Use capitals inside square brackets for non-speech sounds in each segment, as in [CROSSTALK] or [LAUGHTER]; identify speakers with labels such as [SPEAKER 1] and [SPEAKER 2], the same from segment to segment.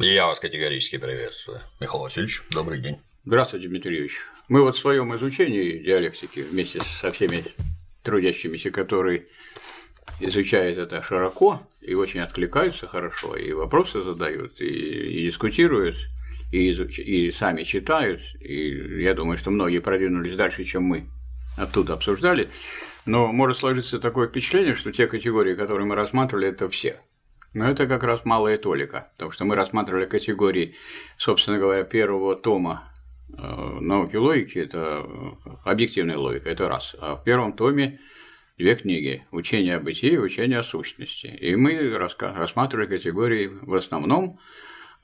[SPEAKER 1] Я вас категорически приветствую. Михаил Васильевич, добрый день.
[SPEAKER 2] Здравствуйте, Дмитрий Юрьевич. Мы вот в своем изучении диалектики вместе со всеми трудящимися, которые изучают это широко и очень откликаются хорошо, и вопросы задают, и, и дискутируют, и, изуч... и сами читают, и я думаю, что многие продвинулись дальше, чем мы оттуда обсуждали, но может сложиться такое впечатление, что те категории, которые мы рассматривали, это все. Но это как раз малая толика, потому что мы рассматривали категории, собственно говоря, первого тома э, науки логики, это объективная логика, это раз. А в первом томе две книги – «Учение о бытии» и «Учение о сущности». И мы рассматривали категории в основном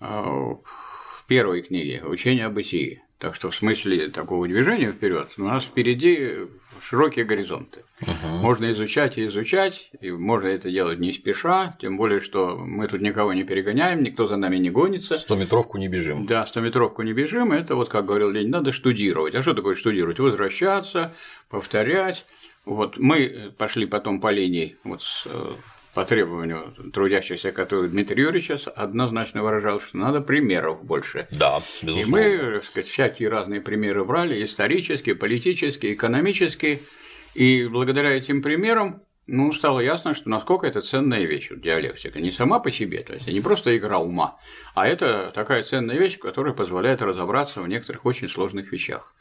[SPEAKER 2] э, в первой книге «Учение о бытии». Так что в смысле такого движения вперед у нас впереди широкие горизонты. Угу. Можно изучать и изучать, и можно это делать не спеша, тем более, что мы тут никого не перегоняем, никто за нами не гонится.
[SPEAKER 1] Стометровку не бежим.
[SPEAKER 2] Да, стометровку не бежим, это вот, как говорил Ленин, надо штудировать. А что такое штудировать? Возвращаться, повторять. Вот мы пошли потом по линии вот с э, по требованию трудящихся, который Дмитрий Юрьевич однозначно выражал, что надо примеров больше.
[SPEAKER 1] Да, безусловно.
[SPEAKER 2] И мы, так сказать, всякие разные примеры брали, исторические, политические, экономические, и благодаря этим примерам ну, стало ясно, что насколько это ценная вещь, вот, диалектика, не сама по себе, то есть не просто игра ума, а это такая ценная вещь, которая позволяет разобраться в некоторых очень сложных вещах.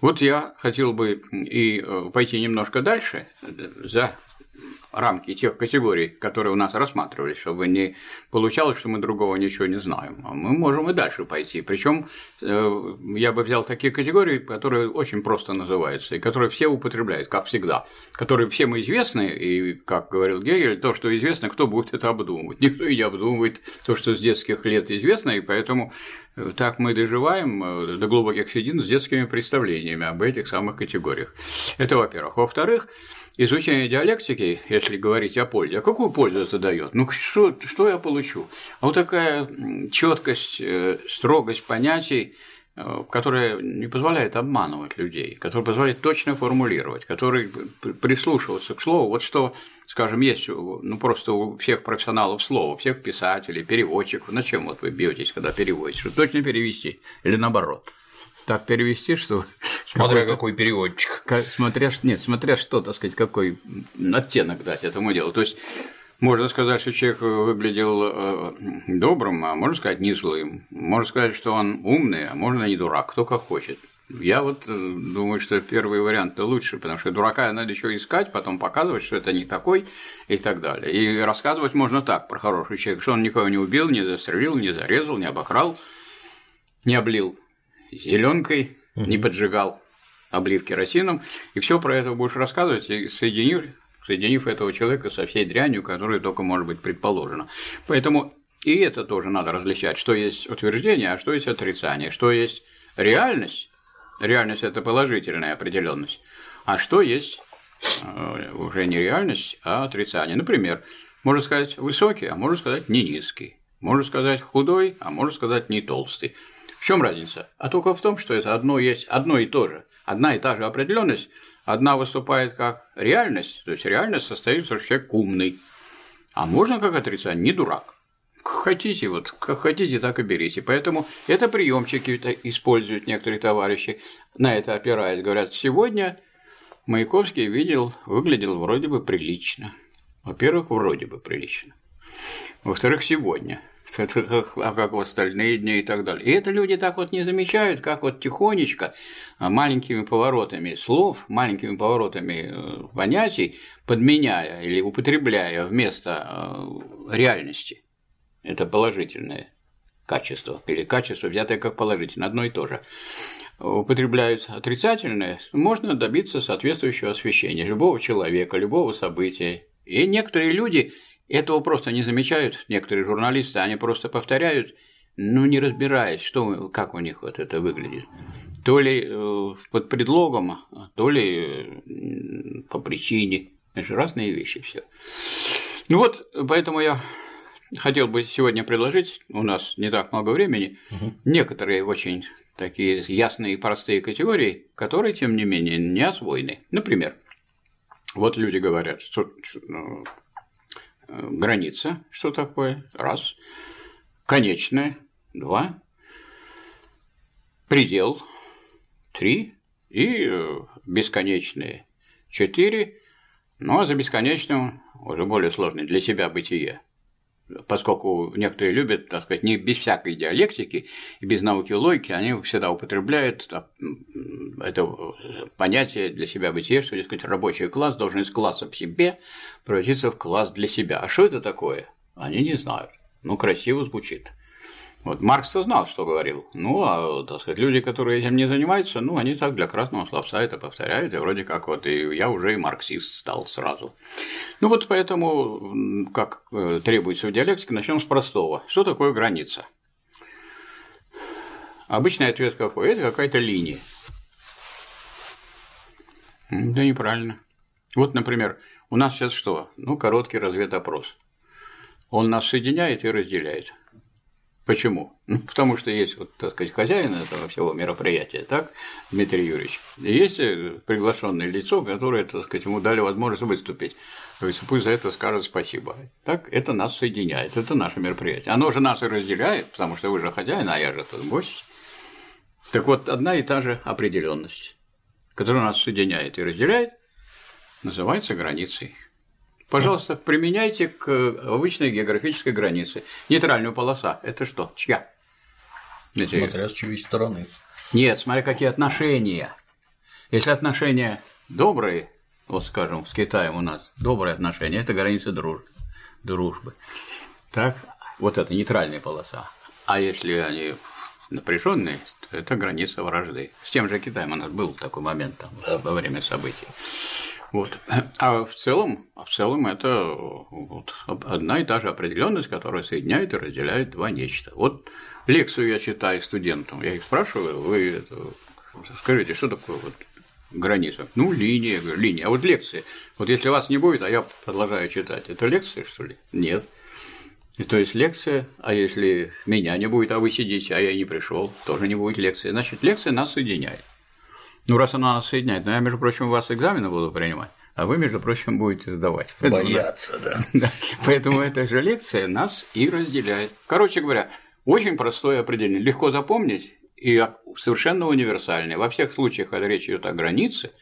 [SPEAKER 2] Вот я хотел бы и э, пойти немножко дальше, за рамки тех категорий, которые у нас рассматривались, чтобы не получалось, что мы другого ничего не знаем. А мы можем и дальше пойти. Причем э, я бы взял такие категории, которые очень просто называются, и которые все употребляют, как всегда, которые всем известны, и, как говорил Гегель, то, что известно, кто будет это обдумывать. Никто и не обдумывает то, что с детских лет известно, и поэтому э, так мы доживаем э, до глубоких седин с детскими представлениями об этих самых категориях. Это во-первых. Во-вторых, изучение диалектики, если говорить о пользе, а какую пользу это дает? Ну что, что я получу? А вот такая четкость, э, строгость понятий, э, которая не позволяет обманывать людей, которая позволяет точно формулировать, который прислушиваться к слову. Вот что, скажем, есть ну, просто у всех профессионалов слова, всех писателей, переводчиков. На чем вот вы бьетесь, когда переводите? Что точно перевести или наоборот? Так перевести, что
[SPEAKER 1] Смотря какой переводчик.
[SPEAKER 2] Смотря, нет, смотря что, так сказать, какой оттенок дать этому делу. То есть можно сказать, что человек выглядел э, добрым, а можно сказать не злым. Можно сказать, что он умный, а можно не дурак, кто как хочет. Я вот э, думаю, что первый вариант лучше, потому что дурака надо еще искать, потом показывать, что это не такой и так далее. И рассказывать можно так про хороший человек, что он никого не убил, не застрелил, не зарезал, не обокрал, не облил зеленкой, не поджигал облив керосином, и все про это будешь рассказывать, и соединив, соединив этого человека со всей дрянью, которая только может быть предположена. Поэтому и это тоже надо различать, что есть утверждение, а что есть отрицание, что есть реальность, реальность – это положительная определенность, а что есть э, уже не реальность, а отрицание. Например, можно сказать высокий, а можно сказать не низкий, можно сказать худой, а можно сказать не толстый. Чем разница? А только в том, что это одно есть одно и то же одна и та же определенность, одна выступает как реальность, то есть реальность состоит, что человек умный, а можно как отрицать, не дурак. Как хотите, вот как хотите, так и берите. Поэтому это приемчики используют некоторые товарищи, на это опираясь, говорят, сегодня Маяковский видел, выглядел вроде бы прилично. Во-первых, вроде бы прилично. Во-вторых, сегодня – как в остальные дни и так далее. И это люди так вот не замечают, как вот тихонечко, а, маленькими поворотами слов, маленькими поворотами э, понятий, подменяя или употребляя вместо э, реальности. Это положительное качество, или качество, взятое как положительное, одно и то же. Употребляют отрицательное, можно добиться соответствующего освещения любого человека, любого события. И некоторые люди этого просто не замечают некоторые журналисты, они просто повторяют, ну, не разбираясь, что, как у них вот это выглядит. То ли э, под предлогом, то ли по причине. Это же разные вещи все. Ну вот, поэтому я хотел бы сегодня предложить, у нас не так много времени, угу. некоторые очень такие ясные и простые категории, которые, тем не менее, не освоены. Например, вот люди говорят, что ну, граница, что такое, раз, конечная, два, предел – три. И э, бесконечные – четыре, ну а за бесконечным уже более сложное для себя бытие поскольку некоторые любят, так сказать, не без всякой диалектики и без науки логики, они всегда употребляют это понятие для себя бытие, что, так сказать, рабочий класс должен из класса в себе превратиться в класс для себя. А что это такое? Они не знают. Ну, красиво звучит. Вот Маркс-то знал, что говорил. Ну, а, так сказать, люди, которые этим не занимаются, ну, они так для красного словца это повторяют, и вроде как вот и я уже и марксист стал сразу. Ну, вот поэтому, как э, требуется в диалектике, начнем с простого. Что такое граница? Обычный ответ какой? Это какая-то линия. Да неправильно. Вот, например, у нас сейчас что? Ну, короткий разведопрос. Он нас соединяет и разделяет. Почему? Ну, потому что есть, вот, так сказать, хозяин этого всего мероприятия, так, Дмитрий Юрьевич, и есть э, приглашенное лицо, которое, так сказать, ему дали возможность выступить. То есть пусть за это скажет спасибо. Так, это нас соединяет, это наше мероприятие. Оно же нас и разделяет, потому что вы же хозяин, а я же тут гость. Так вот, одна и та же определенность, которая нас соединяет и разделяет, называется границей. Пожалуйста, применяйте к обычной географической границе. Нейтральную полоса – это что? Чья?
[SPEAKER 1] Смотря с чьей стороны.
[SPEAKER 2] Нет, смотря какие отношения. Если отношения добрые, вот скажем, с Китаем у нас добрые отношения, это граница дружбы. дружбы. Так, вот это нейтральная полоса. А если они напряженные, то это граница вражды. С тем же Китаем у нас был такой момент там, да. во время событий. Вот. А в целом, а в целом это вот одна и та же определенность, которая соединяет и разделяет два нечто. Вот лекцию я читаю студентам, я их спрашиваю, вы это, скажите, что такое вот граница? Ну, линия, линия. А вот лекции. Вот если вас не будет, а я продолжаю читать, это лекция, что ли? Нет. То есть лекция, а если меня не будет, а вы сидите, а я не пришел, тоже не будет лекции. Значит, лекция нас соединяет. Ну, раз она нас соединяет, но я, между прочим, у вас экзамены буду принимать, а вы, между прочим, будете сдавать.
[SPEAKER 1] Поэтому, [LAUGHS] Бояться, да.
[SPEAKER 2] да. Поэтому эта же лекция нас и разделяет. Короче говоря, очень простое определение, легко запомнить и совершенно универсальное. Во всех случаях, когда речь идет о границе,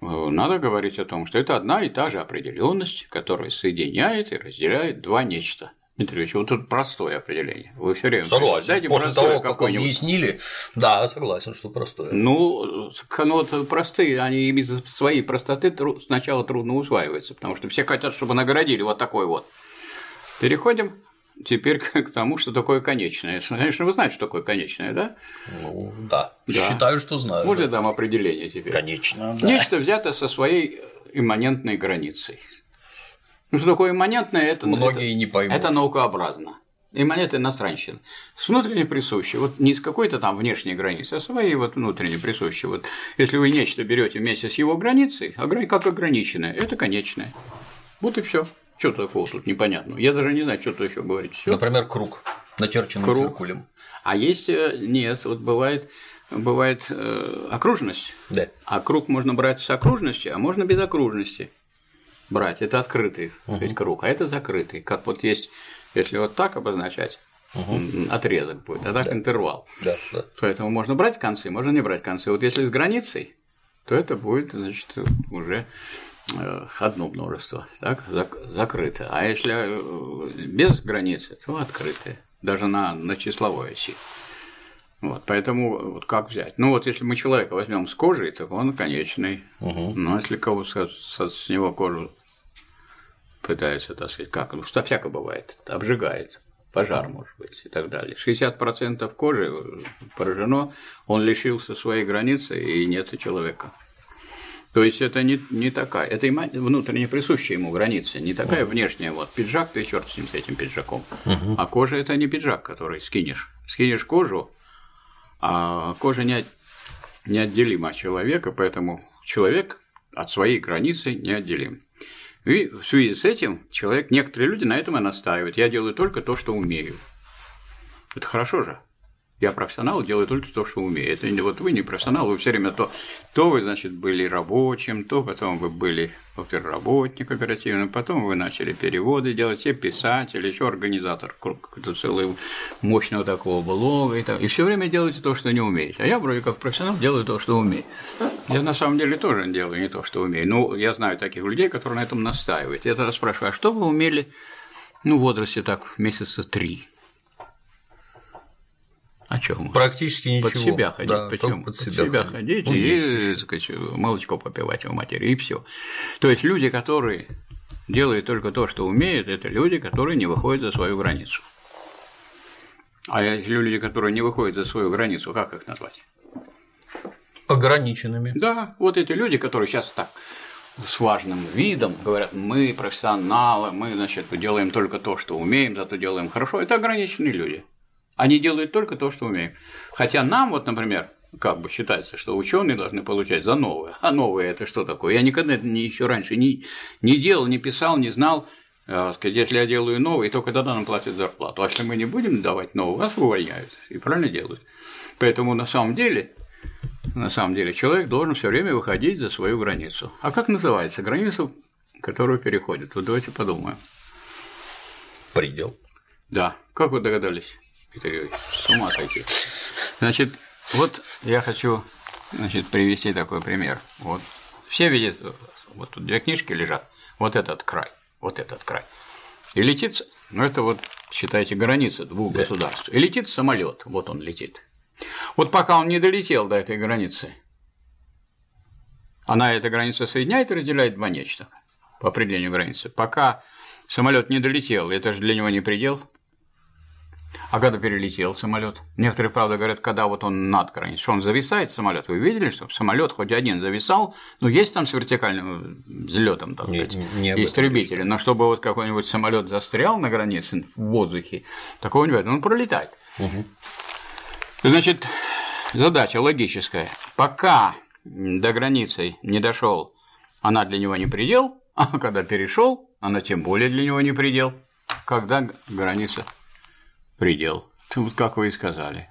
[SPEAKER 2] э, надо говорить о том, что это одна и та же определенность, которая соединяет и разделяет два нечто – Дмитрий Ильич, вот тут простое определение. Вы все время
[SPEAKER 1] согласен. Дайте После того, как объяснили, да, согласен, что простое.
[SPEAKER 2] Ну, ну вот простые, они из своей простоты сначала трудно усваиваются, потому что все хотят, чтобы наградили вот такой вот. Переходим теперь к тому, что такое конечное. Конечно, вы знаете, что такое конечное, да?
[SPEAKER 1] Ну, да. да. Считаю, что знаю.
[SPEAKER 2] Можно да. дам определение теперь?
[SPEAKER 1] Конечно, да.
[SPEAKER 2] Нечто взято со своей имманентной границей. Ну, что такое имманентное, это,
[SPEAKER 1] Многие
[SPEAKER 2] это,
[SPEAKER 1] не поймут.
[SPEAKER 2] это наукообразно. Имманент – иностранщина. С внутренней присущей, вот не с какой-то там внешней границы, а своей вот внутренней присущей. Вот если вы нечто берете вместе с его границей, как ограниченное, это конечное. Вот и все. Что такого тут непонятного? Я даже не знаю, что тут еще говорить. Всё.
[SPEAKER 1] Например, круг, начерченный круг. циркулем.
[SPEAKER 2] А есть э, нет, вот бывает бывает э, окружность.
[SPEAKER 1] Да.
[SPEAKER 2] А круг можно брать с окружности, а можно без окружности брать. Это открытый угу. круг, а это закрытый. Как вот есть, если вот так обозначать, угу. отрезок будет, а так
[SPEAKER 1] да.
[SPEAKER 2] интервал.
[SPEAKER 1] Да, да.
[SPEAKER 2] Поэтому можно брать концы, можно не брать концы. Вот если с границей, то это будет, значит, уже э, одно множество, так, закрыто. А если э, без границы, то открытое, даже на, на числовой оси. Вот, поэтому вот как взять? Ну вот если мы человека возьмем с кожей, то он конечный. Угу. Но если кого с, с, с него кожу пытаются, так сказать, как, ну что всякое бывает, обжигает, пожар может быть и так далее. 60% кожи поражено, он лишился своей границы и нет и человека. То есть это не, не такая, это внутренне присущая ему граница, не такая внешняя, вот пиджак, ты черт с ним, с этим пиджаком. Угу. А кожа это не пиджак, который скинешь. Скинешь кожу, а кожа не, неотделима от человека, поэтому человек от своей границы неотделим. И в связи с этим человек, некоторые люди на этом и настаивают. Я делаю только то, что умею. Это хорошо же. Я профессионал, делаю только то, что умею. Это не вот вы не профессионал, вы все время то, то вы, значит, были рабочим, то потом вы были работник оперативным, потом вы начали переводы делать, и писатель, еще организатор какого-то целого мощного такого блога, и, так, и все время делаете то, что не умеете. А я вроде как профессионал делаю то, что умею. Я на самом деле тоже делаю не то, что умею. Но я знаю таких людей, которые на этом настаивают. Я тогда спрашиваю, а что вы умели, ну, в возрасте так, месяца три? О чем?
[SPEAKER 1] Практически ничего.
[SPEAKER 2] Под себя ходить. Да, Почему? Под, под себя, себя ходить ну, и сказать, молочко попивать у матери, и все. То есть люди, которые делают только то, что умеют, это люди, которые не выходят за свою границу. А люди, которые не выходят за свою границу, как их назвать?
[SPEAKER 1] Ограниченными.
[SPEAKER 2] Да, вот эти люди, которые сейчас так с важным видом говорят, мы профессионалы, мы, значит, делаем только то, что умеем, зато делаем хорошо, это ограниченные люди. Они делают только то, что умеют. Хотя нам, вот, например, как бы считается, что ученые должны получать за новое. А новое это что такое? Я никогда это еще раньше не, не делал, не писал, не знал. А, сказать, если я делаю новый, только тогда нам платят зарплату. А если мы не будем давать новый, нас увольняют. И правильно делают. Поэтому на самом деле, на самом деле, человек должен все время выходить за свою границу. А как называется границу, которую переходит? Вот давайте подумаем.
[SPEAKER 1] Предел.
[SPEAKER 2] Да. Как вы догадались? Петр с ума сойти. Значит, вот я хочу значит, привести такой пример. Вот все видят, вот тут две книжки лежат, вот этот край, вот этот край. И летит, ну это вот, считайте, граница двух да. государств. И летит самолет, вот он летит. Вот пока он не долетел до этой границы, она эта граница соединяет и разделяет два нечто по определению границы. Пока самолет не долетел, это же для него не предел, а когда перелетел самолет? Некоторые, правда, говорят, когда вот он над границей, что он зависает самолет. Вы видели, что самолет хоть один зависал, ну есть там с вертикальным взлетом, так сказать, не, не истребители, но чтобы вот какой-нибудь самолет застрял на границе в воздухе, такого не бывает, он пролетает. Угу. Значит, задача логическая. Пока до границы не дошел, она для него не предел, [LAUGHS] а когда перешел, она тем более для него не предел, когда граница предел. Тут, как вы и сказали,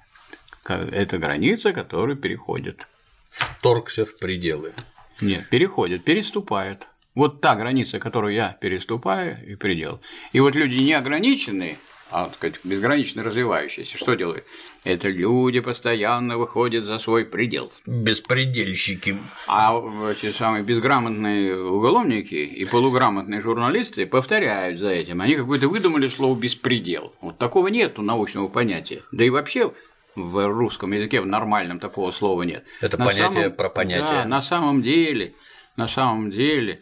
[SPEAKER 2] это граница, которую переходит.
[SPEAKER 1] Вторгся в пределы.
[SPEAKER 2] Нет, переходит, переступает. Вот та граница, которую я переступаю, и предел. И вот люди неограниченные, а сказать, безгранично развивающиеся, что делают? Это люди постоянно выходят за свой предел.
[SPEAKER 1] Беспредельщики.
[SPEAKER 2] А эти самые безграмотные уголовники и полуграмотные журналисты повторяют за этим. Они как будто выдумали слово «беспредел». Вот такого нет у научного понятия. Да и вообще в русском языке в нормальном такого слова нет.
[SPEAKER 1] Это на понятие самом, про понятие.
[SPEAKER 2] Да, на самом деле, на самом деле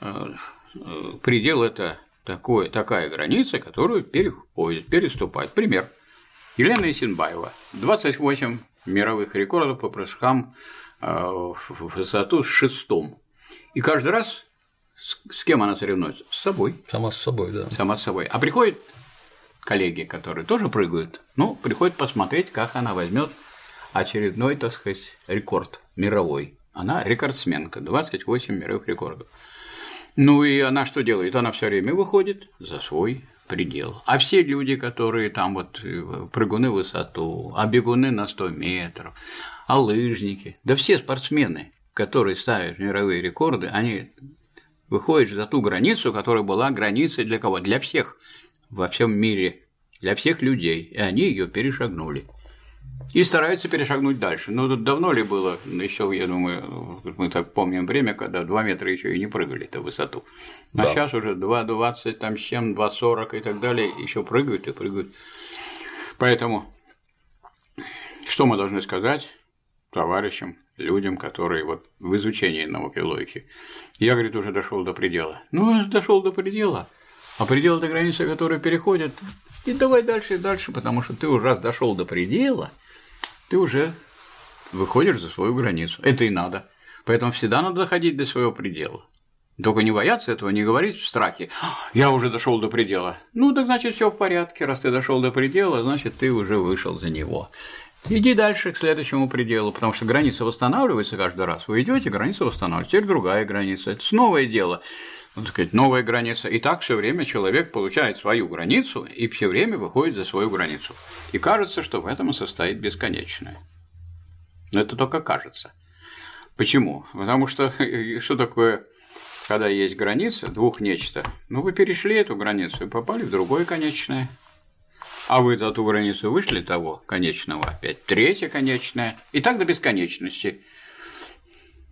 [SPEAKER 2] э, э, предел это такое, такая граница, которую переходит, переступает. Пример. Елена Исенбаева. 28 мировых рекордов по прыжкам э, в высоту с шестом. И каждый раз с кем она соревнуется? С собой.
[SPEAKER 1] Сама с собой, да.
[SPEAKER 2] Сама с собой. А приходят коллеги, которые тоже прыгают, ну, приходят посмотреть, как она возьмет очередной, так сказать, рекорд мировой. Она рекордсменка, 28 мировых рекордов. Ну и она что делает? Она все время выходит за свой предел. А все люди, которые там вот э, прыгуны в высоту, а бегуны на 100 метров, а лыжники, да все спортсмены, которые ставят мировые рекорды, они выходят за ту границу, которая была границей для кого? Для всех во всем мире, для всех людей, и они ее перешагнули и стараются перешагнуть дальше. Но тут давно ли было, еще, я думаю, мы так помним время, когда 2 метра еще и не прыгали эту высоту. А да. сейчас уже 2,20, там с чем, 2,40 и так далее, еще прыгают и прыгают. Поэтому, что мы должны сказать товарищам, людям, которые вот в изучении науки логики? Я, говорит, уже дошел до предела. Ну, дошел до предела. А предел – это граница, которая переходит. И давай дальше и дальше, потому что ты уже раз дошел до предела, ты уже выходишь за свою границу. Это и надо. Поэтому всегда надо доходить до своего предела. Только не бояться этого, не говорить в страхе. Я уже дошел до предела. Ну, так значит, все в порядке. Раз ты дошел до предела, значит, ты уже вышел за него. Иди дальше к следующему пределу, потому что граница восстанавливается каждый раз. Вы идете, граница восстанавливается. Теперь другая граница. Это новое дело. Так сказать, новая граница. И так все время человек получает свою границу и все время выходит за свою границу. И кажется, что в этом и состоит бесконечное. Но это только кажется. Почему? Потому что [LAUGHS] что такое, когда есть граница двух нечто? Ну, вы перешли эту границу и попали в другое конечное. А вы за ту границу вышли того конечного опять, третье конечное, и так до бесконечности.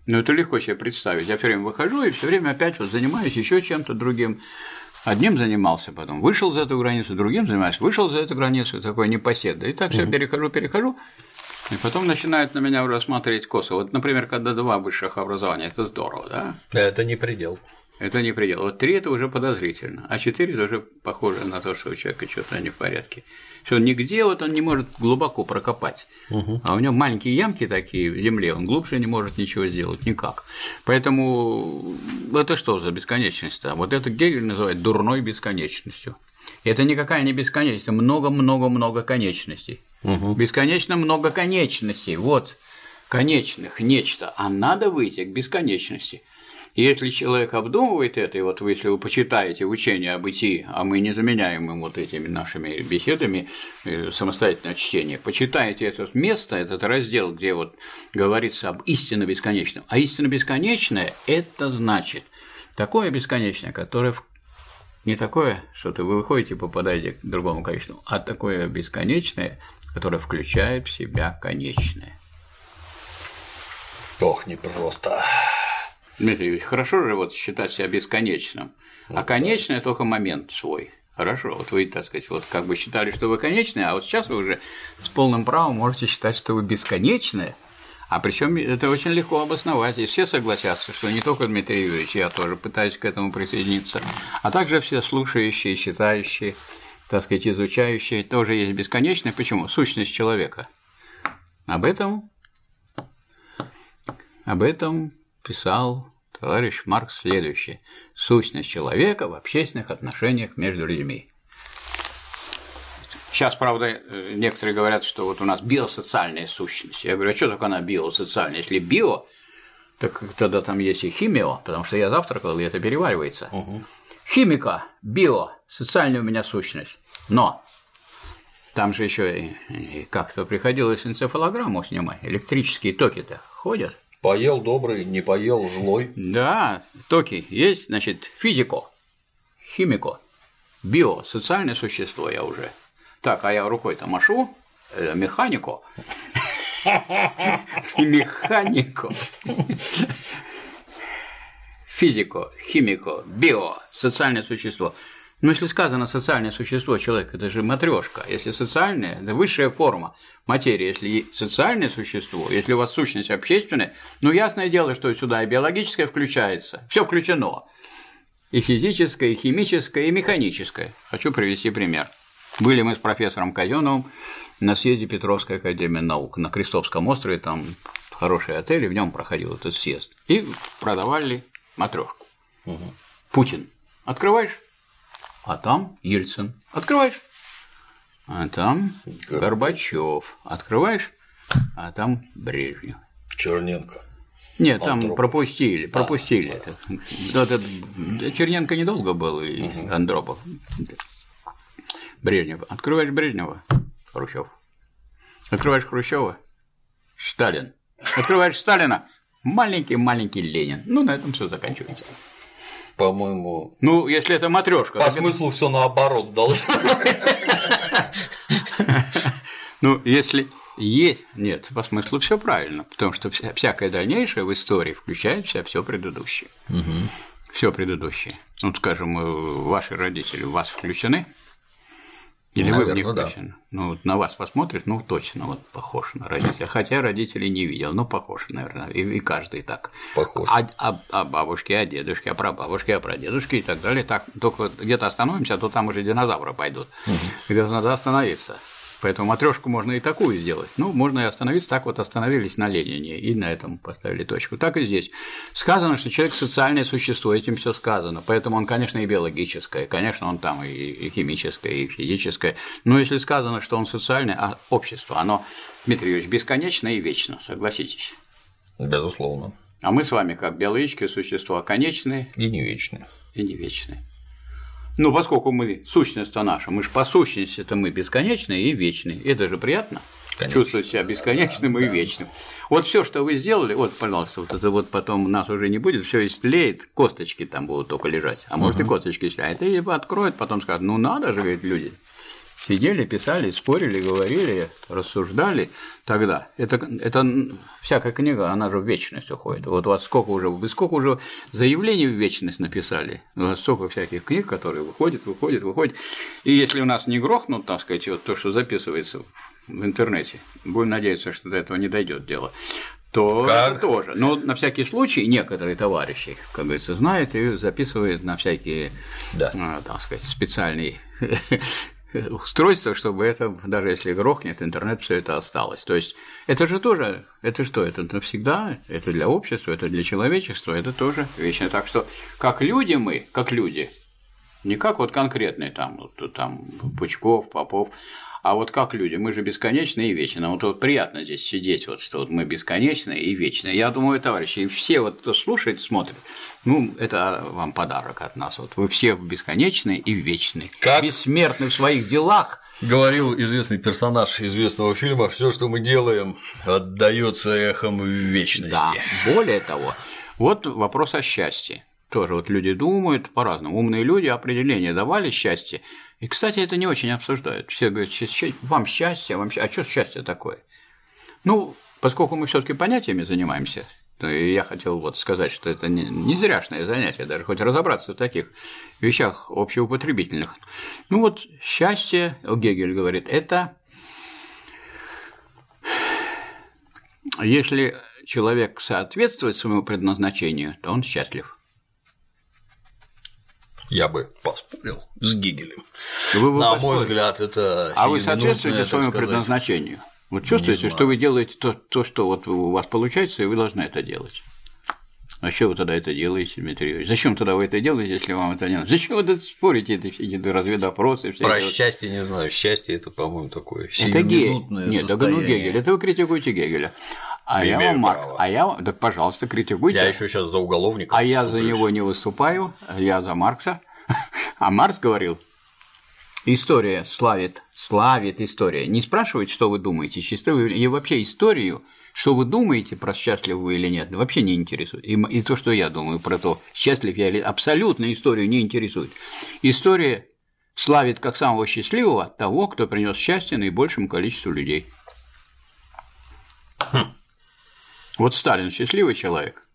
[SPEAKER 2] Ну, это легко себе представить. Я все время выхожу и все время опять вот занимаюсь еще чем-то другим. Одним занимался, потом вышел за эту границу, другим занимаюсь, вышел за эту границу, такой непоседа. И так все перехожу, перехожу. И потом начинают на меня уже смотреть косо. Вот, например, когда два высших образования, это здорово, да?
[SPEAKER 1] Это не предел.
[SPEAKER 2] Это не предел. Вот три это уже подозрительно, а четыре это уже похоже на то, что у человека что-то не в порядке. Что нигде вот он не может глубоко прокопать, угу. а у него маленькие ямки такие в земле, он глубже не может ничего сделать никак. Поэтому это что за бесконечность? -то? Вот это Гегель называет дурной бесконечностью. Это никакая не бесконечность, это много-много-много конечностей. Угу. Бесконечно много конечностей. Вот конечных нечто, а надо выйти к бесконечности. Если человек обдумывает это, и вот вы, если вы почитаете учение о бытии, а мы не заменяем им вот этими нашими беседами э, самостоятельное чтение, почитаете это место, этот раздел, где вот говорится об истинно бесконечном. А истинно бесконечное – это значит такое бесконечное, которое не такое, что ты вы выходите попадаете к другому конечному, а такое бесконечное, которое включает в себя конечное.
[SPEAKER 1] Ох, непросто.
[SPEAKER 2] Дмитрий Юрьевич, хорошо же вот считать себя бесконечным, вот а конечное да. только момент свой. Хорошо, вот вы, так сказать, вот как бы считали, что вы конечные, а вот сейчас вы уже с полным правом можете считать, что вы бесконечные, а причем это очень легко обосновать, и все согласятся, что не только Дмитрий Юрьевич, я тоже пытаюсь к этому присоединиться, а также все слушающие, считающие, так сказать, изучающие, тоже есть бесконечное. Почему? Сущность человека. Об этом, об этом писал товарищ Маркс следующее. Сущность человека в общественных отношениях между людьми. Сейчас, правда, некоторые говорят, что вот у нас биосоциальная сущность. Я говорю, а что такое она биосоциальная? Если био, так тогда там есть и химио, потому что я завтракал, и это переваривается. Угу. Химика, био, социальная у меня сущность. Но там же еще как-то приходилось энцефалограмму снимать, электрические токи-то ходят.
[SPEAKER 1] Поел добрый, не поел злой.
[SPEAKER 2] Да, токи есть, значит, физико, химико, био, социальное существо я уже. Так, а я рукой-то машу, э, механико. [LAUGHS] Механико. Физико, химико, био, социальное существо. Но если сказано социальное существо человека, это же матрешка. Если социальное, это высшая форма материи. Если социальное существо, если у вас сущность общественная, ну ясное дело, что сюда и биологическое включается. Все включено. И физическое, и химическое, и механическое. Хочу привести пример. Были мы с профессором Казеновым на съезде Петровской академии наук на Крестовском острове, там хороший отель, и в нем проходил этот съезд. И продавали матрешку. Угу. Путин. Открываешь? А там Ельцин. Открываешь, а там Горбачев. Открываешь, а там Брежнев.
[SPEAKER 1] Черненко.
[SPEAKER 2] Нет, там Андропов. пропустили, пропустили а, это. Да. это. Черненко недолго был, и угу. Андропов. Брежнев. Открываешь Брежнева, Хрущев. Открываешь Хрущева, Сталин. Открываешь Сталина, маленький-маленький Ленин. Ну, на этом все заканчивается
[SPEAKER 1] по-моему.
[SPEAKER 2] Ну, если это матрешка.
[SPEAKER 1] По смыслу это... все наоборот должно.
[SPEAKER 2] Ну, если есть. Нет, по смыслу все правильно, потому что вся, всякое дальнейшее в истории включает в себя все предыдущее. Угу. Все предыдущее. Ну, скажем, э, ваши родители у вас включены, или Наверное, вы в них да. Ну, вот на вас посмотришь, ну, точно, вот похож на родителя. Хотя родителей не видел, но похож, наверное, и, и каждый так.
[SPEAKER 1] Похож.
[SPEAKER 2] А, а, а бабушки, а дедушки, а прабабушки, а прадедушки и так далее. Так, только где-то остановимся, а то там уже динозавры пойдут. Угу. Где-то надо остановиться. Поэтому матрешку можно и такую сделать. Ну, можно и остановиться, так вот остановились на Ленине и на этом поставили точку. Так и здесь. Сказано, что человек социальное существо, этим все сказано. Поэтому он, конечно, и биологическое, конечно, он там и химическое, и физическое. Но если сказано, что он социальное, а общество, оно, Дмитрий Юрьевич, бесконечно и вечно, согласитесь.
[SPEAKER 1] Безусловно.
[SPEAKER 2] А мы с вами, как биологические существа, конечные
[SPEAKER 1] И не вечные.
[SPEAKER 2] и не вечные. Ну, поскольку мы сущность-то наша, мы же по сущности-то мы бесконечные и вечные. Это же приятно.
[SPEAKER 1] Конечно.
[SPEAKER 2] Чувствовать себя бесконечным и вечным. Вот все, что вы сделали, вот, пожалуйста, вот это вот потом нас уже не будет, все истлеет, косточки там будут только лежать. А может, и косточки истлеют. А это откроют, потом скажут, ну надо же, говорит, люди. Сидели, писали, спорили, говорили, рассуждали тогда. Это, это всякая книга, она же в вечность уходит. Вот у вас сколько уже, вы сколько уже заявлений в вечность написали, у вас столько всяких книг, которые выходят, выходят, выходят. И если у нас не грохнут, так сказать, вот то, что записывается в интернете, будем надеяться, что до этого не дойдет дело, то
[SPEAKER 1] Как?
[SPEAKER 2] тоже. Но на всякий случай некоторые товарищи, как говорится, знают и записывают на всякие,
[SPEAKER 1] Да.
[SPEAKER 2] а, так сказать, специальные [LAUGHS] устройства, чтобы это, даже если грохнет, интернет все это осталось. То есть это же тоже, это что, это навсегда, это для общества, это для человечества, это тоже вечно. Так что как люди мы, как люди, не как вот конкретные там, вот, там Пучков, Попов, а вот как люди, мы же бесконечны и вечны. Вот, вот приятно здесь сидеть, вот что вот мы бесконечны и вечны. Я думаю, товарищи, и все вот, кто слушает, смотрит, ну, это вам подарок от нас. Вот вы все бесконечны и вечны.
[SPEAKER 1] Как?
[SPEAKER 2] Бессмертны в своих делах.
[SPEAKER 1] Говорил известный персонаж известного фильма, все, что мы делаем, отдается эхом в вечности.
[SPEAKER 2] Да, более того, вот вопрос о счастье. Тоже вот люди думают по-разному. Умные люди определение давали счастье. И, кстати, это не очень обсуждают. Все говорят, «Ща- ща- вам счастье, вам счастье. А что счастье такое? Ну, поскольку мы все-таки понятиями занимаемся, то я хотел вот сказать, что это не, не зряшное занятие, даже хоть разобраться в таких вещах общеупотребительных. Ну вот счастье, Гегель говорит, это если человек соответствует своему предназначению, то он счастлив.
[SPEAKER 1] Я бы поспорил с Гигелем.
[SPEAKER 2] Вы бы
[SPEAKER 1] На мой
[SPEAKER 2] поспорили.
[SPEAKER 1] взгляд, это
[SPEAKER 2] А вы соответствуете своему
[SPEAKER 1] сказать,
[SPEAKER 2] предназначению? Вот чувствуете, что вы делаете то, то, что вот у вас получается, и вы должны это делать. А что вы тогда это делаете, Дмитрий Юрьевич? Зачем тогда вы это делаете, если вам это не надо? Зачем вы тут спорите, эти, эти разведопросы? Все
[SPEAKER 1] Про
[SPEAKER 2] эти
[SPEAKER 1] счастье не знаю. Счастье это, по-моему, такое
[SPEAKER 2] Это
[SPEAKER 1] сиюминутное
[SPEAKER 2] Нет, так ну. Гегель. Это вы критикуете Гегеля. А
[SPEAKER 1] Не
[SPEAKER 2] я вам Марк.
[SPEAKER 1] права.
[SPEAKER 2] А я вам- так пожалуйста, критикуйте.
[SPEAKER 1] Я еще сейчас за уголовника.
[SPEAKER 2] А я за него не выступаю, я за Маркса. А Маркс говорил, история славит, славит история. Не спрашивает, что вы думаете, вы- и вообще историю, что вы думаете про счастливы вы или нет, вообще не интересует. И, и то, что я думаю про то, счастлив я или абсолютно историю не интересует. История славит как самого счастливого того, кто принес счастье наибольшему количеству людей. Вот Сталин счастливый человек.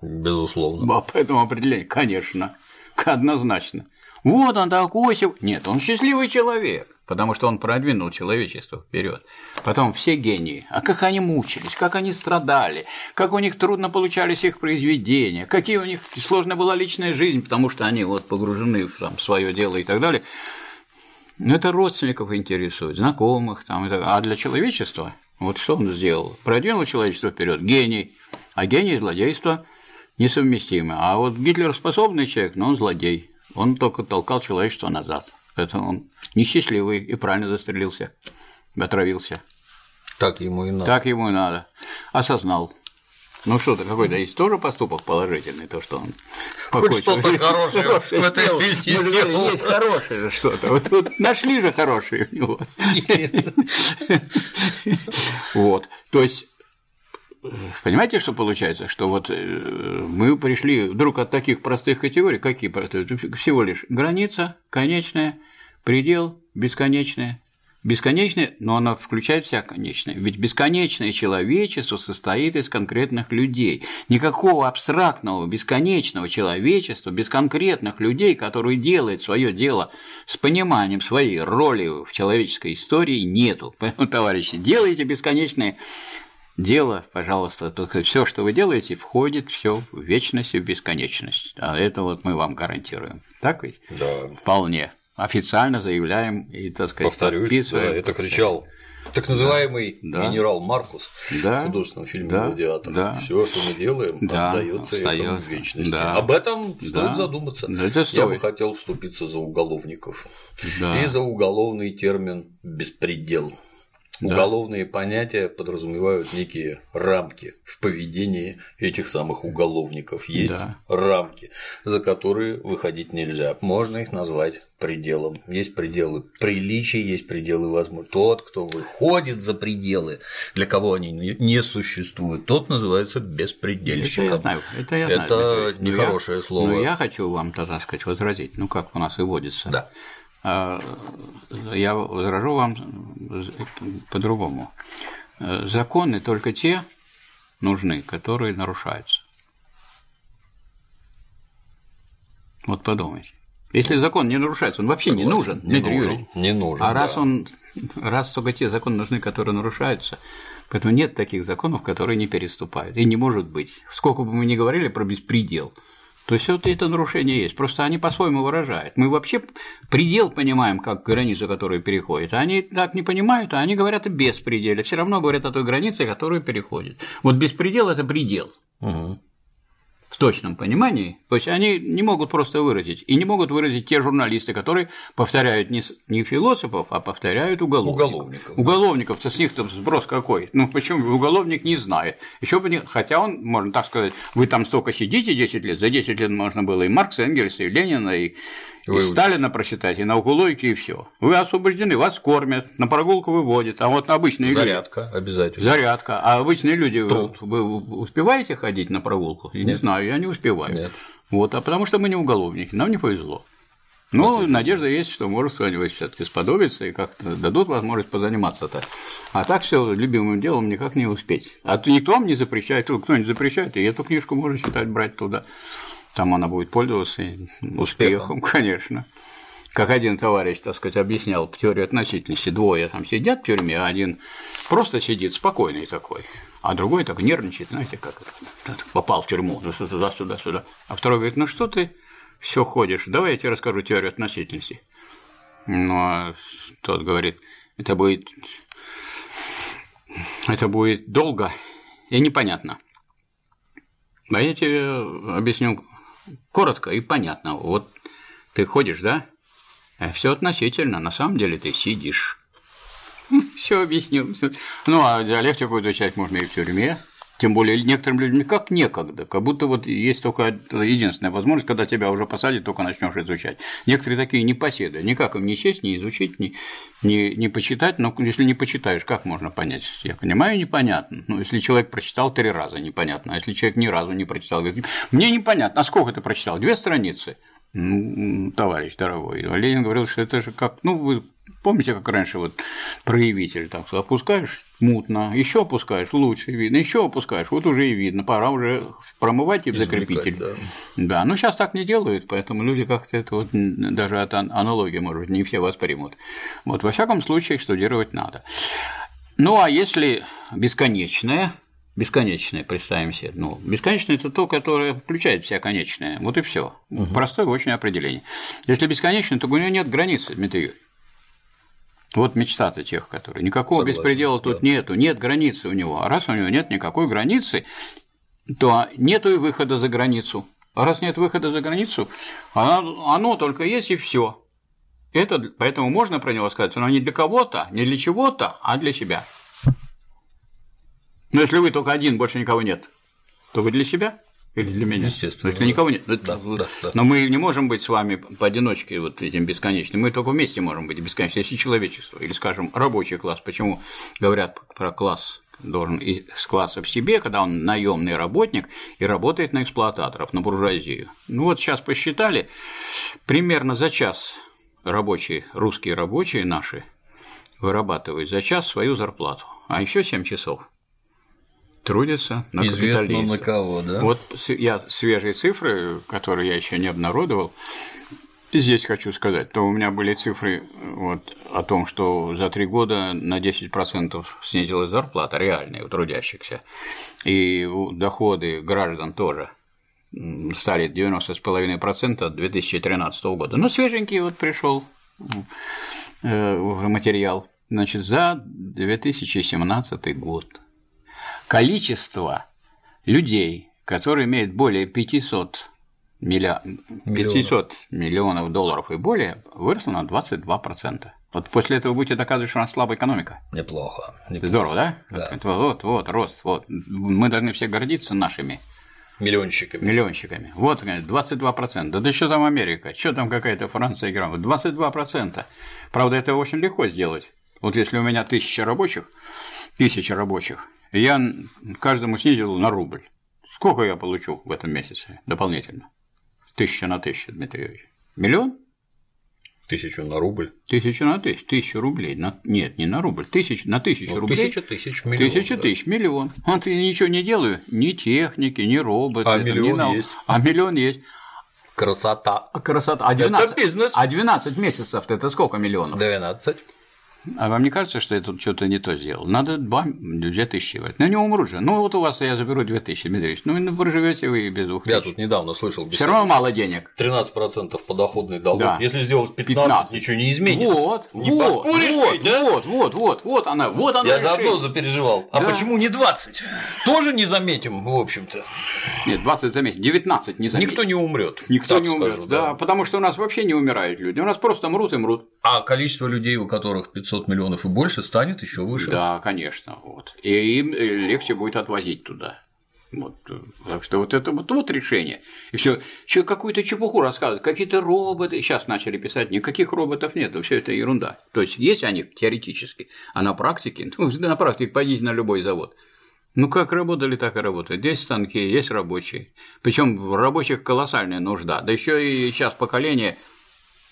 [SPEAKER 1] Безусловно.
[SPEAKER 2] По этому определению, конечно, однозначно. Вот он такой Нет, он счастливый человек, потому что он продвинул человечество вперед. Потом все гении. А как они мучились, как они страдали, как у них трудно получались их произведения, какие у них сложная была личная жизнь, потому что они вот погружены в там, свое дело и так далее. Ну, это родственников интересует, знакомых там, а для человечества, вот что он сделал? Продвинул человечество вперед, гений, а гений и злодейство несовместимы. А вот Гитлер способный человек, но он злодей, он только толкал человечество назад. Это он несчастливый и правильно застрелился, отравился.
[SPEAKER 1] Так ему и надо.
[SPEAKER 2] Так ему и надо. Осознал. Ну что-то какой-то есть тоже поступок положительный, то, что он
[SPEAKER 1] Хоть что-то хорошее в этой жизни
[SPEAKER 2] же говорили,
[SPEAKER 1] сделал.
[SPEAKER 2] Есть хорошее же что-то. Вот тут нашли же хорошее у него. Вот. То есть Понимаете, что получается? Что вот э, мы пришли вдруг от таких простых категорий, какие простые? Всего лишь граница, конечная, предел, бесконечная. Бесконечная, но она включает вся конечная. Ведь бесконечное человечество состоит из конкретных людей. Никакого абстрактного, бесконечного человечества без конкретных людей, которые делают свое дело с пониманием своей роли в человеческой истории, нету. [LAUGHS] Поэтому, товарищи, делайте бесконечное дело, пожалуйста, только все, что вы делаете, входит все в вечность и в бесконечность. А это вот мы вам гарантируем. Так ведь?
[SPEAKER 1] Да.
[SPEAKER 2] Вполне. Официально заявляем и, так сказать,
[SPEAKER 1] Повторюсь, да,
[SPEAKER 2] подписываем.
[SPEAKER 1] это кричал так называемый
[SPEAKER 2] Да.
[SPEAKER 1] генерал Маркус
[SPEAKER 2] Да.
[SPEAKER 1] в художественном фильме
[SPEAKER 2] Да.
[SPEAKER 1] «Гладиатор».
[SPEAKER 2] Да.
[SPEAKER 1] Все, что мы делаем,
[SPEAKER 2] Да.
[SPEAKER 1] отдается этому в вечности.
[SPEAKER 2] Да.
[SPEAKER 1] Об этом стоит
[SPEAKER 2] Да.
[SPEAKER 1] задуматься.
[SPEAKER 2] Да, это
[SPEAKER 1] Я бы
[SPEAKER 2] стоит.
[SPEAKER 1] хотел вступиться за уголовников
[SPEAKER 2] Да.
[SPEAKER 1] и за уголовный термин «беспредел». Да. Уголовные понятия подразумевают некие рамки в поведении этих самых уголовников. Есть да. рамки, за которые выходить нельзя. Можно их назвать пределом. Есть пределы приличия, есть пределы возможности. Тот, кто выходит за пределы, для кого они не существуют, тот называется беспредельщиком.
[SPEAKER 2] Это я знаю. Это, я
[SPEAKER 1] это знаю, нехорошее
[SPEAKER 2] я,
[SPEAKER 1] слово.
[SPEAKER 2] Но я хочу вам, тогда сказать, возразить. Ну, как у нас и водится.
[SPEAKER 1] Да.
[SPEAKER 2] А, я возражу вам по-другому. Законы только те нужны, которые нарушаются. Вот подумайте. Если закон не нарушается, он вообще не нужен,
[SPEAKER 1] не Дмитрий нужен, Юрьевич. Не нужен.
[SPEAKER 2] А да. раз он, раз только те законы нужны, которые нарушаются, поэтому нет таких законов, которые не переступают. И не может быть. Сколько бы мы ни говорили про беспредел, то есть вот это нарушение есть. Просто они по-своему выражают. Мы вообще предел понимаем, как границу, которую переходит. Они так не понимают, а они говорят о беспределе. Все равно говорят о той границе, которую переходит. Вот беспредел это предел. Угу в точном понимании, то есть они не могут просто выразить, и не могут выразить те журналисты, которые повторяют не, не философов, а повторяют уголовников. Уголовников. Уголовников-то с них там сброс какой? Ну почему уголовник не знает? Еще бы не... Хотя он, можно так сказать, вы там столько сидите 10 лет, за 10 лет можно было и Маркса, Энгельса, и Ленина, и вы... И Сталина просчитать, и наукулойки, и все. Вы освобождены, вас кормят, на прогулку выводят, а вот обычные
[SPEAKER 1] Зарядка,
[SPEAKER 2] люди...
[SPEAKER 1] обязательно.
[SPEAKER 2] Зарядка. А обычные люди, Труд. вы успеваете ходить на прогулку? Я не знаю, я не успеваю. Нет. Вот, а потому что мы не уголовники, нам не повезло. Вот надежда есть, что может кто-нибудь все-таки сподобиться и как-то дадут возможность позаниматься-то. А так все любимым делом никак не успеть. А никто вам не запрещает, кто-нибудь запрещает, и эту книжку можно читать, брать туда. Там она будет пользоваться успехом, успехом конечно. Как один товарищ, так сказать, объяснял теорию относительности. Двое там сидят в тюрьме, а один просто сидит спокойный такой, а другой так нервничает, знаете, как попал в тюрьму, туда, сюда, сюда. А второй говорит, ну что ты все ходишь, давай я тебе расскажу теорию относительности. Ну, а тот говорит, это будет, это будет долго и непонятно. А я тебе объясню коротко и понятно. Вот ты ходишь, да? А все относительно. На самом деле ты сидишь. [LAUGHS] Все объяснил. Ну, а диалектику изучать можно и в тюрьме. Тем более некоторым людям как некогда, как будто вот есть только единственная возможность, когда тебя уже посадят, только начнешь изучать. Некоторые такие непоседы, никак им не сесть, не изучить, не, не, не почитать, но если не почитаешь, как можно понять? Я понимаю, непонятно. Ну, если человек прочитал три раза, непонятно, а если человек ни разу не прочитал, говорит, мне непонятно, а сколько ты прочитал? Две страницы. Ну, товарищ дорогой, Ленин говорил, что это же как, ну, вы помните, как раньше вот проявитель, так опускаешь мутно, еще опускаешь, лучше видно, еще опускаешь, вот уже и видно, пора уже промывать и закрепитель. Да. да, но сейчас так не делают, поэтому люди как-то это вот даже от аналогии, может быть, не все воспримут. Вот, во всяком случае, штудировать надо. Ну, а если бесконечное, Бесконечное, представим себе. Ну, бесконечное это то, которое включает вся конечное. Вот и все. Угу. Простое очень определение. Если бесконечное, то у него нет границы, Дмитрий Юрьевич. Вот мечта-то тех, которые. Никакого Согласен, беспредела тут да. нету, нет границы у него. А раз у него нет никакой границы, то нету и выхода за границу. А раз нет выхода за границу, оно, оно только есть и все. Это, поэтому можно про него сказать, но не для кого-то, не для чего-то, а для себя. Но если вы только один, больше никого нет, то вы для себя или для меня?
[SPEAKER 1] Естественно.
[SPEAKER 2] Если никого нет. Да, да, да. Но мы не можем быть с вами поодиночке вот этим бесконечным. Мы только вместе можем быть бесконечным. Если человечество, или, скажем, рабочий класс, почему говорят про класс должен из класса в себе, когда он наемный работник и работает на эксплуататоров, на буржуазию. Ну вот сейчас посчитали, примерно за час рабочие, русские рабочие наши вырабатывают за час свою зарплату, а еще 7 часов трудятся на
[SPEAKER 1] Известно на кого, да?
[SPEAKER 2] Вот я свежие цифры, которые я еще не обнародовал, здесь хочу сказать, то у меня были цифры вот, о том, что за три года на 10% снизилась зарплата реальная у трудящихся, и доходы граждан тоже стали 90,5% от 2013 года. Ну, свеженький вот пришел э, материал. Значит, за 2017 год количество людей, которые имеют более 500 миллион... 500 миллионов долларов и более, выросло на 22%. Вот после этого будете доказывать, что у нас слабая экономика.
[SPEAKER 1] Неплохо.
[SPEAKER 2] неплохо. Здорово, да?
[SPEAKER 1] Да.
[SPEAKER 2] Вот, вот, рост, вот. Мы должны все гордиться нашими
[SPEAKER 1] Миллионщиками.
[SPEAKER 2] Миллионщиками. Вот, 22%. Да, да что там Америка? Что там какая-то Франция играла? 22%. Правда, это очень легко сделать. Вот если у меня тысяча рабочих, тысяча рабочих, я каждому снизил на рубль. Сколько я получу в этом месяце дополнительно? Тысяча на тысячу, Дмитрий Юрьевич. Миллион?
[SPEAKER 1] Тысячу на рубль.
[SPEAKER 2] Тысячу на тысячу. Тысячу рублей. На... Нет, не на рубль. Тысяч... На тысячу ну, рублей.
[SPEAKER 1] Тысяча тысяч миллион.
[SPEAKER 2] Тысяча да. тысяч миллион. Вот я ничего не делаю. Ни техники, ни роботы.
[SPEAKER 1] А миллион
[SPEAKER 2] ни
[SPEAKER 1] есть.
[SPEAKER 2] А миллион есть.
[SPEAKER 1] Красота.
[SPEAKER 2] Красота. А 12,
[SPEAKER 1] это бизнес.
[SPEAKER 2] А 12 месяцев это сколько миллионов?
[SPEAKER 1] 12.
[SPEAKER 2] А вам не кажется, что я тут что-то не то сделал? Надо 2, 2 тысячи давать. Ну, не умрут же. Ну, вот у вас я заберу 2 тысячи, Дмитрий Ну, ну проживете вы без 2
[SPEAKER 1] Я тут недавно слышал.
[SPEAKER 2] Все равно мало денег.
[SPEAKER 1] 13% подоходный долг.
[SPEAKER 2] Да.
[SPEAKER 1] Если сделать 15, 15, ничего не изменится.
[SPEAKER 2] Вот,
[SPEAKER 1] не
[SPEAKER 2] вот,
[SPEAKER 1] поспоришь
[SPEAKER 2] вот,
[SPEAKER 1] ведь, а?
[SPEAKER 2] Вот, вот, вот, вот она, вот она
[SPEAKER 1] Я
[SPEAKER 2] решение.
[SPEAKER 1] заодно запереживал. А
[SPEAKER 2] Да.
[SPEAKER 1] почему не 20? Тоже не заметим, в общем-то.
[SPEAKER 2] Нет, 20 заметь, 19 не заметь.
[SPEAKER 1] Никто не умрет.
[SPEAKER 2] Никто не умрет,
[SPEAKER 1] скажу,
[SPEAKER 2] да, потому что у нас вообще не умирают люди, у нас просто мрут и мрут.
[SPEAKER 1] А количество людей, у которых 500 миллионов и больше, станет еще выше.
[SPEAKER 2] Да, конечно, вот. И им э, легче будет отвозить туда. Вот, э, так что вот это вот, вот решение. И все, еще какую-то чепуху рассказывают, какие-то роботы. Сейчас начали писать, никаких роботов нет, все это ерунда. То есть есть они теоретически, а на практике, ну, на практике пойдите на любой завод. Ну, как работали, так и работают. Есть станки, есть рабочие. Причем в рабочих колоссальная нужда. Да еще и сейчас поколение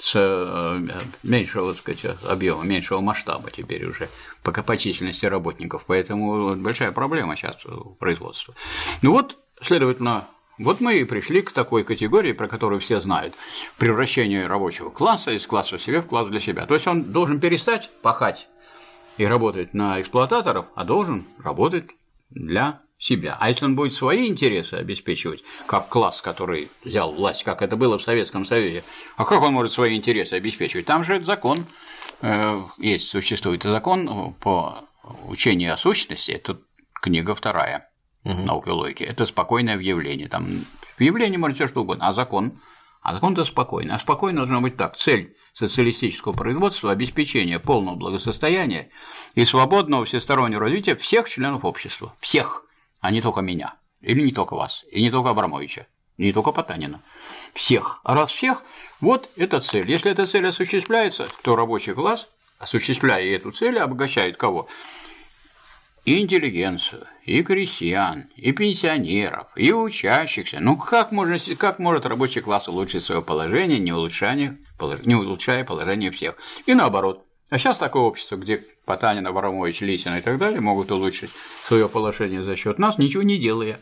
[SPEAKER 2] с э, меньшего, так сказать, объема, меньшего масштаба теперь уже по численности работников. Поэтому большая проблема сейчас у производства. Ну вот, следовательно, вот мы и пришли к такой категории, про которую все знают, превращение рабочего класса из класса себе в класс для себя. То есть он должен перестать пахать и работать на эксплуататоров, а должен работать для себя. А если он будет свои интересы обеспечивать, как класс, который взял власть, как это было в Советском Союзе, а как он может свои интересы обеспечивать? Там же закон э, есть, существует закон по учению о сущности, это книга вторая угу. науки и логики. Это спокойное въявление. Там в явлении может все что угодно, а закон а закон это спокойно. А спокойно должно быть так. Цель социалистического производства – обеспечение полного благосостояния и свободного всестороннего развития всех членов общества. Всех а не только меня, или не только вас, и не только Абрамовича, и не только Потанина. Всех. А раз всех, вот эта цель. Если эта цель осуществляется, то рабочий класс, осуществляя эту цель, обогащает кого? И интеллигенцию, и крестьян, и пенсионеров, и учащихся. Ну как, можно, как может рабочий класс улучшить свое положение, не улучшая, не улучшая положение всех? И наоборот, а сейчас такое общество, где Потанин, Абрамович, Лисин и так далее могут улучшить свое положение за счет нас, ничего не делая.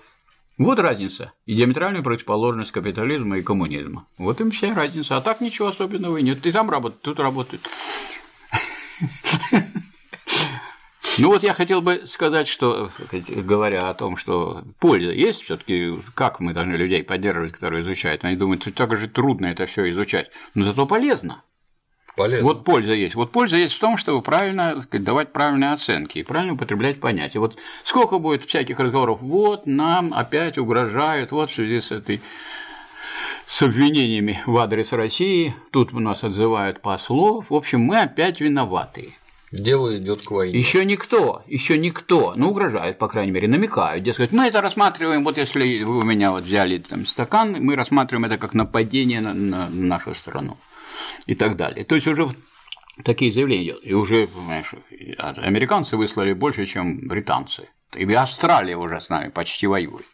[SPEAKER 2] Вот разница и диаметральная противоположность капитализма и коммунизма. Вот им вся разница. А так ничего особенного и нет. Ты там работаешь, тут работают. Ну вот я хотел бы сказать, что, говоря о том, что польза есть все таки как мы должны людей поддерживать, которые изучают, они думают, что так же трудно это все изучать, но зато полезно.
[SPEAKER 1] Полезно.
[SPEAKER 2] Вот польза есть. Вот польза есть в том, чтобы правильно сказать, давать правильные оценки и правильно употреблять понятия. Вот сколько будет всяких разговоров, вот нам опять угрожают, вот в связи с этой с обвинениями в адрес России, тут у нас отзывают послов, в общем, мы опять виноваты.
[SPEAKER 1] Дело идет к войне.
[SPEAKER 2] Еще никто, еще никто, ну, угрожают, по крайней мере, намекают, дескать, мы это рассматриваем, вот если вы у меня вот взяли там стакан, мы рассматриваем это как нападение на, на нашу страну и так далее. То есть уже такие заявления идут. И уже, понимаешь, американцы выслали больше, чем британцы. И Австралия уже с нами почти воюет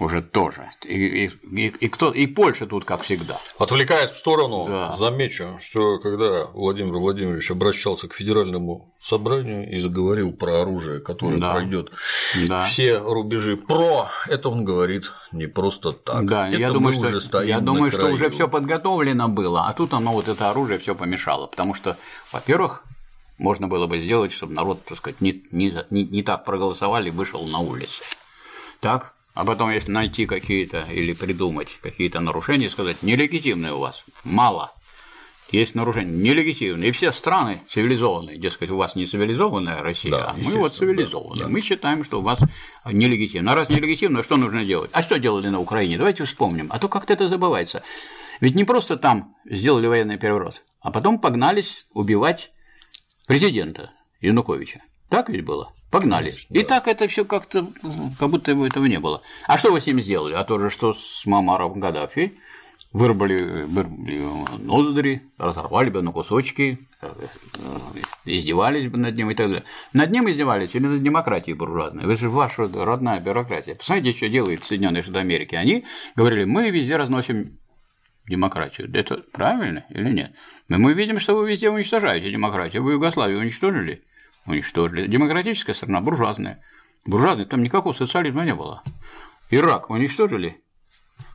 [SPEAKER 2] уже тоже. И, и, и, кто, и Польша тут, как всегда.
[SPEAKER 1] Отвлекаясь в сторону,
[SPEAKER 2] Да.
[SPEAKER 1] замечу, что когда Владимир Владимирович обращался к федеральному собранию и заговорил про оружие, которое
[SPEAKER 2] Да.
[SPEAKER 1] пройдет
[SPEAKER 2] Да.
[SPEAKER 1] все рубежи про, это он говорит не просто так.
[SPEAKER 2] Да,
[SPEAKER 1] это
[SPEAKER 2] я думаю,
[SPEAKER 1] уже
[SPEAKER 2] что, я думаю, что
[SPEAKER 1] краю.
[SPEAKER 2] уже все подготовлено было, а тут оно вот это оружие все помешало, потому что, во-первых, можно было бы сделать, чтобы народ, так сказать, не, не, не, не так проголосовали и вышел на улицы. Так? А потом, если найти какие-то или придумать какие-то нарушения, сказать, нелегитимные у вас, мало, есть нарушения нелегитимные. И все страны цивилизованные, дескать, у вас не цивилизованная Россия,
[SPEAKER 1] Да,
[SPEAKER 2] а мы вот цивилизованные.
[SPEAKER 1] да, да.
[SPEAKER 2] Мы считаем, что у вас нелегитимно. А раз нелегитимно, что нужно делать? А что делали на Украине? Давайте вспомним. А то как-то это забывается. Ведь не просто там сделали военный переворот, а потом погнались убивать президента Януковича. Так ведь было? Погнали. Конечно, и да. так это все как-то, как будто этого не было. А что вы с ним сделали? А то же, что с Мамаром Гаддафи, вырвали, вырвали ноздри, разорвали бы на кусочки, издевались бы над ним и так далее. Над ним издевались или над демократией буржуазной? Это же ваша родная бюрократия. Посмотрите, что делают Соединенные Штаты Америки. Они говорили, мы везде разносим демократию. Это правильно или нет? Мы видим, что вы везде уничтожаете демократию. Вы Югославию уничтожили? уничтожили. Демократическая страна, буржуазная. Буржуазная, там никакого социализма не было. Ирак уничтожили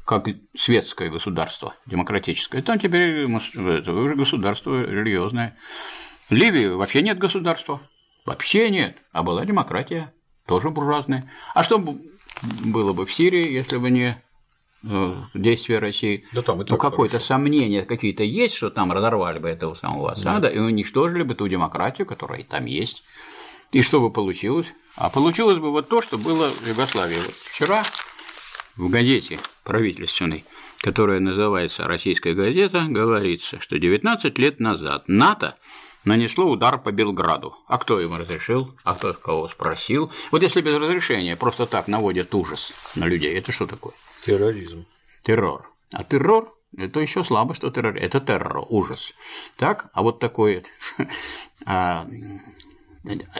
[SPEAKER 2] как светское государство, демократическое. Там теперь это уже государство религиозное. Ливии вообще нет государства. Вообще нет. А была демократия, тоже буржуазная. А что было бы в Сирии, если бы не действия России, да там и ну, какое-то сомнение какие-то есть, что там разорвали бы этого самого Асада да. и уничтожили бы ту демократию, которая там есть. И что бы получилось? А получилось бы вот то, что было в Югославии. Вот вчера в газете правительственной, которая называется «Российская газета», говорится, что 19 лет назад НАТО нанесло удар по Белграду. А кто ему разрешил? А кто кого спросил? Вот если без разрешения просто так наводят ужас на людей, это что такое?
[SPEAKER 1] Терроризм.
[SPEAKER 2] Террор. А террор это еще слабо, что террор. Это террор, ужас. Так, а вот такой [LAUGHS] а,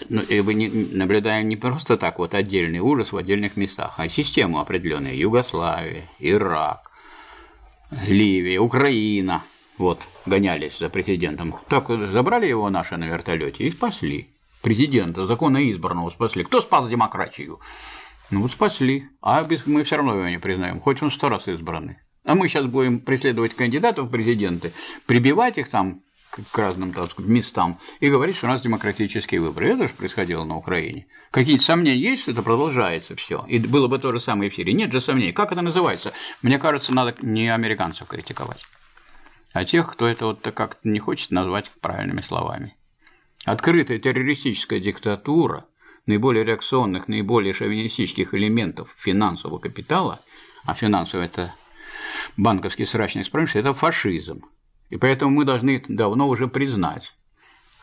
[SPEAKER 2] ну, и мы наблюдаем не просто так вот отдельный ужас в отдельных местах, а систему определенную. Югославия, Ирак, Ливия, Украина. Вот, гонялись за президентом. Так забрали его наши на вертолете и спасли. Президента, законно избранного спасли. Кто спас демократию? Ну вот спасли. А мы все равно его не признаем, хоть он сто раз избранный. А мы сейчас будем преследовать кандидатов в президенты, прибивать их там к разным так сказать, местам и говорить, что у нас демократические выборы. Это же происходило на Украине. Какие-то сомнения есть, что это продолжается все. И было бы то же самое в Сирии. Нет же сомнений. Как это называется? Мне кажется, надо не американцев критиковать, а тех, кто это вот как-то не хочет назвать правильными словами. Открытая террористическая диктатура наиболее реакционных, наиболее шовинистических элементов финансового капитала, а финансовый – это банковский срачный промышленность – это фашизм. И поэтому мы должны давно уже признать,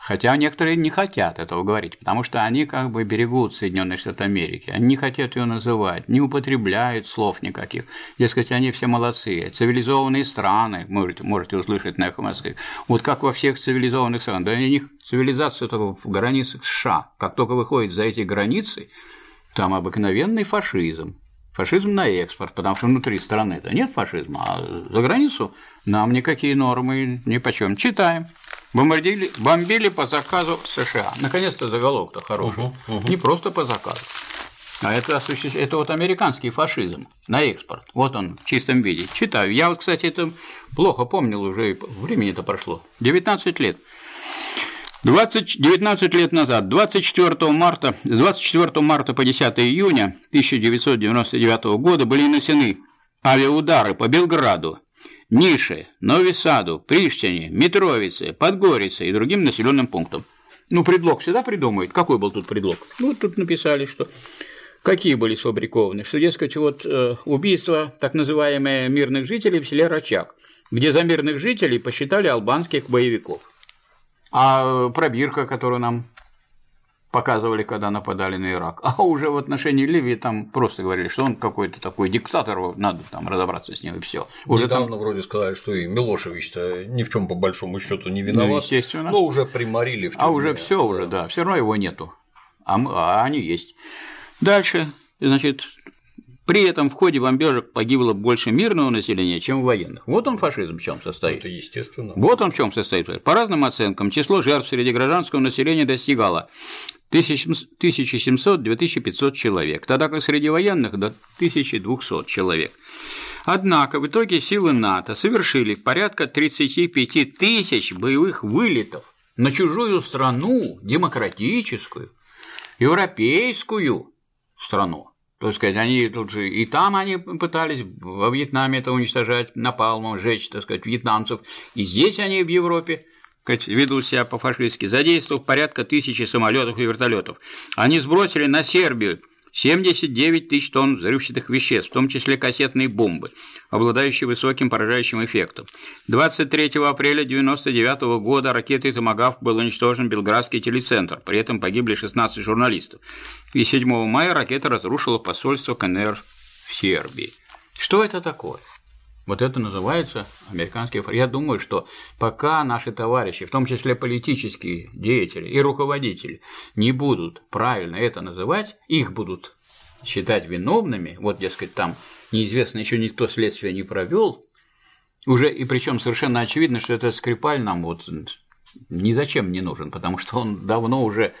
[SPEAKER 2] Хотя некоторые не хотят этого говорить, потому что они как бы берегут Соединенные Штаты Америки. Они не хотят ее называть, не употребляют слов никаких. Дескать, они все молодцы. Цивилизованные страны, можете, можете услышать на эхо Москвы. Вот как во всех цивилизованных странах. Да у них цивилизация только в границах США. Как только выходит за эти границы, там обыкновенный фашизм. Фашизм на экспорт, потому что внутри страны это нет фашизма, а за границу нам никакие нормы ни почем. Читаем. Бомбардили, бомбили по заказу США. Наконец-то заголовок-то хороший. Угу, угу. Не просто по заказу. А это, это вот американский фашизм на экспорт. Вот он в чистом виде. Читаю. Я вот, кстати, это плохо помнил уже, времени-то прошло. 19 лет. 20, 19 лет назад, 24 марта, с 24 марта по 10 июня 1999 года были нанесены авиаудары по Белграду, Нише, Новисаду, Приштине, Митровице, Подгорице и другим населенным пунктам. Ну, предлог всегда придумают. Какой был тут предлог? Ну, тут написали, что какие были сфабрикованы, что, дескать, вот э, убийство так называемые мирных жителей в селе Рачак, где за мирных жителей посчитали албанских боевиков. А пробирка, которую нам показывали, когда нападали на Ирак. А уже в отношении Ливии там просто говорили, что он какой-то такой диктатор, надо там разобраться с ним и все.
[SPEAKER 1] Уже Недавно там... вроде сказали, что и Милошевич-то ни в чем по большому счету не виноват. Ну, естественно. Но уже приморили в
[SPEAKER 2] А уже все уже, да, все равно его нету. А, мы, а они есть. Дальше, значит, при этом в ходе бомбежек погибло больше мирного населения, чем военных. Вот он фашизм в чем состоит.
[SPEAKER 1] Это естественно.
[SPEAKER 2] Вот он в чем состоит. По разным оценкам, число жертв среди гражданского населения достигало 1700-2500 человек, тогда как среди военных до 1200 человек. Однако в итоге силы НАТО совершили порядка 35 тысяч боевых вылетов на чужую страну, демократическую, европейскую страну. Есть сказать, они тут же и там они пытались во Вьетнаме это уничтожать, напалмом сжечь, так сказать, вьетнамцев, и здесь они в Европе сказать, ведут себя по-фашистски, задействовав порядка тысячи самолетов и вертолетов. Они сбросили на Сербию 79 тысяч тонн взрывчатых веществ, в том числе кассетные бомбы, обладающие высоким поражающим эффектом. 23 апреля 1999 года ракетой «Томагавк» был уничтожен Белградский телецентр, при этом погибли 16 журналистов. И 7 мая ракета разрушила посольство КНР в Сербии. Что это такое? Вот это называется американский фронт. Я думаю, что пока наши товарищи, в том числе политические деятели и руководители, не будут правильно это называть, их будут считать виновными, вот, дескать, там неизвестно, еще никто следствие не провел, уже и причем совершенно очевидно, что этот Скрипаль нам вот ни зачем не нужен, потому что он давно уже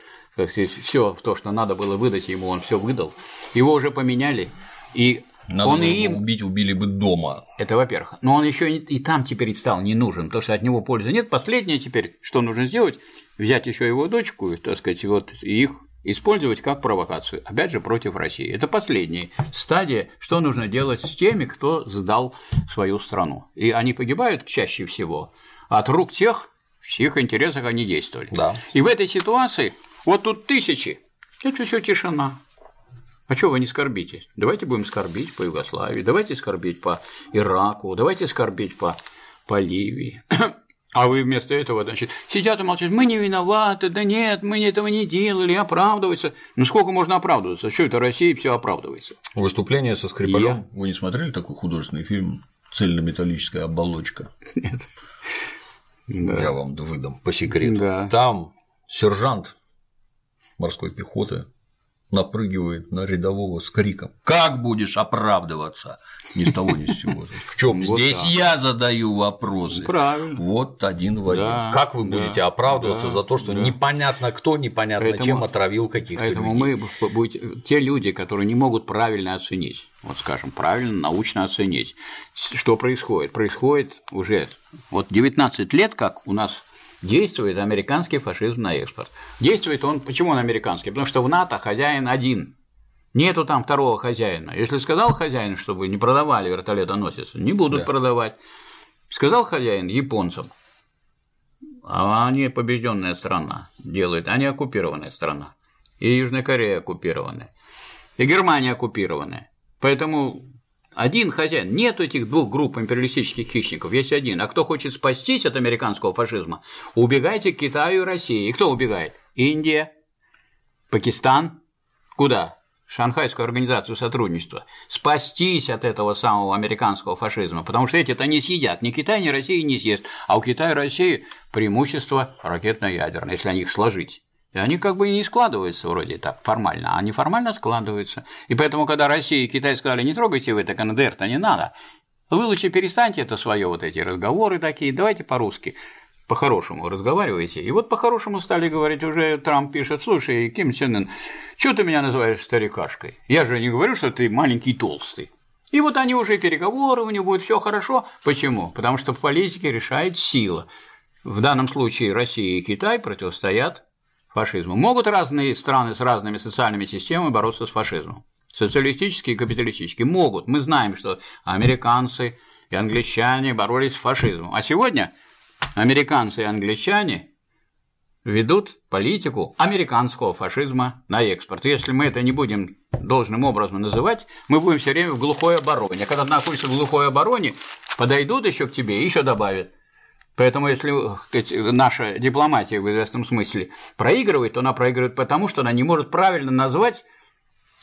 [SPEAKER 2] все то, что надо было выдать ему, он все выдал. Его уже поменяли, и
[SPEAKER 1] надо он и им убить, убили бы дома.
[SPEAKER 2] Это во-первых. Но он еще и там теперь стал не нужен, потому что от него пользы нет. Последнее теперь, что нужно сделать, взять еще его дочку, так сказать, вот их использовать как провокацию, опять же, против России. Это последняя стадия, что нужно делать с теми, кто сдал свою страну. И они погибают чаще всего от рук тех, в чьих интересах они действовали.
[SPEAKER 1] Да.
[SPEAKER 2] И в этой ситуации вот тут тысячи, это все тишина. А что вы не скорбите? Давайте будем скорбить по Югославии, давайте скорбить по Ираку, давайте скорбить по, по Ливии. [CLEARS THROAT] А вы вместо этого, значит, сидят и молчат, мы не виноваты, да нет, мы этого не делали, оправдываются. Ну сколько можно оправдываться? Что это Россия все оправдывается?
[SPEAKER 1] Выступление со Скрипалем. Я... Вы не смотрели такой художественный фильм «Цельнометаллическая оболочка»?
[SPEAKER 2] Нет.
[SPEAKER 1] Да. Я вам выдам по секрету.
[SPEAKER 2] Да.
[SPEAKER 1] Там сержант морской пехоты напрыгивает на рядового с криком «Как будешь оправдываться?» Ни с того, ни с сего. [LAUGHS] В чем здесь я задаю вопросы?
[SPEAKER 2] Правильно.
[SPEAKER 1] Вот один в один. как вы будете оправдываться за то, что непонятно кто, непонятно чем отравил каких-то
[SPEAKER 2] Поэтому мы те люди, которые не могут правильно оценить, вот скажем, правильно, научно оценить, что происходит. Происходит уже вот 19 лет, как у нас действует американский фашизм на экспорт. Действует он, почему он американский? Потому что в НАТО хозяин один. Нету там второго хозяина. Если сказал хозяин, чтобы не продавали вертолетоносец, не будут да. продавать. Сказал хозяин японцам, а они побежденная страна делают, они оккупированная страна. И Южная Корея оккупированная, и Германия оккупированная. Поэтому один хозяин. Нет этих двух групп империалистических хищников, есть один. А кто хочет спастись от американского фашизма, убегайте к Китаю и России. И кто убегает? Индия, Пакистан. Куда? Шанхайскую организацию сотрудничества, спастись от этого самого американского фашизма, потому что эти-то не съедят, ни Китай, ни Россия не съест, а у Китая и России преимущество ракетно-ядерное, если они их сложить. И они как бы не складываются вроде так формально, а неформально складываются. И поэтому, когда Россия и Китай сказали, не трогайте вы это КНДР-то не надо, вы лучше перестаньте это свое вот эти разговоры такие, давайте по-русски по-хорошему разговаривайте. И вот по-хорошему стали говорить, уже Трамп пишет, слушай, Ким Чен Ын, что ты меня называешь старикашкой? Я же не говорю, что ты маленький толстый. И вот они уже переговоры, у них будет все хорошо. Почему? Потому что в политике решает сила. В данном случае Россия и Китай противостоят фашизму. Могут разные страны с разными социальными системами бороться с фашизмом? Социалистические и капиталистические могут. Мы знаем, что американцы и англичане боролись с фашизмом. А сегодня американцы и англичане ведут политику американского фашизма на экспорт. Если мы это не будем должным образом называть, мы будем все время в глухой обороне. А когда находишься в глухой обороне, подойдут еще к тебе и еще добавят – Поэтому, если наша дипломатия в известном смысле проигрывает, то она проигрывает потому, что она не может правильно назвать,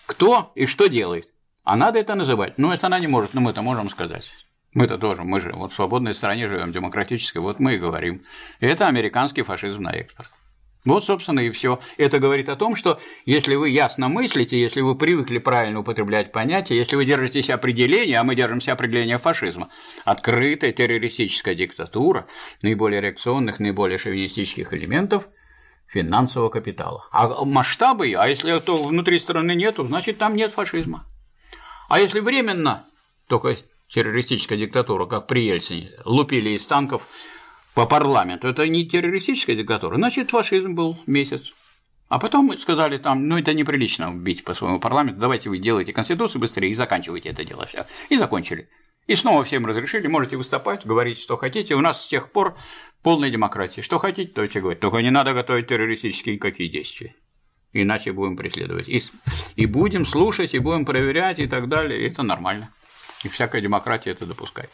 [SPEAKER 2] кто и что делает. А надо это называть. Но это она не может, но мы это можем сказать. Мы-то тоже, мы же вот в свободной стране живем, демократической, вот мы и говорим. И это американский фашизм на экспорт. Вот, собственно, и все. Это говорит о том, что если вы ясно мыслите, если вы привыкли правильно употреблять понятия, если вы держитесь определения, а мы держимся определения фашизма, открытая террористическая диктатура наиболее реакционных, наиболее шовинистических элементов финансового капитала. А масштабы, а если то внутри страны нету, значит там нет фашизма. А если временно только террористическая диктатура, как при Ельцине, лупили из танков по парламенту, это не террористическая диктатура, значит, фашизм был месяц. А потом сказали там, ну это неприлично бить по своему парламенту, давайте вы делайте конституцию быстрее и заканчивайте это дело все. И закончили. И снова всем разрешили, можете выступать, говорить, что хотите. У нас с тех пор полная демократия. Что хотите, то и говорить. Только не надо готовить террористические какие действия. иначе будем преследовать. И, и будем слушать, и будем проверять, и так далее. И это нормально. И всякая демократия это допускает.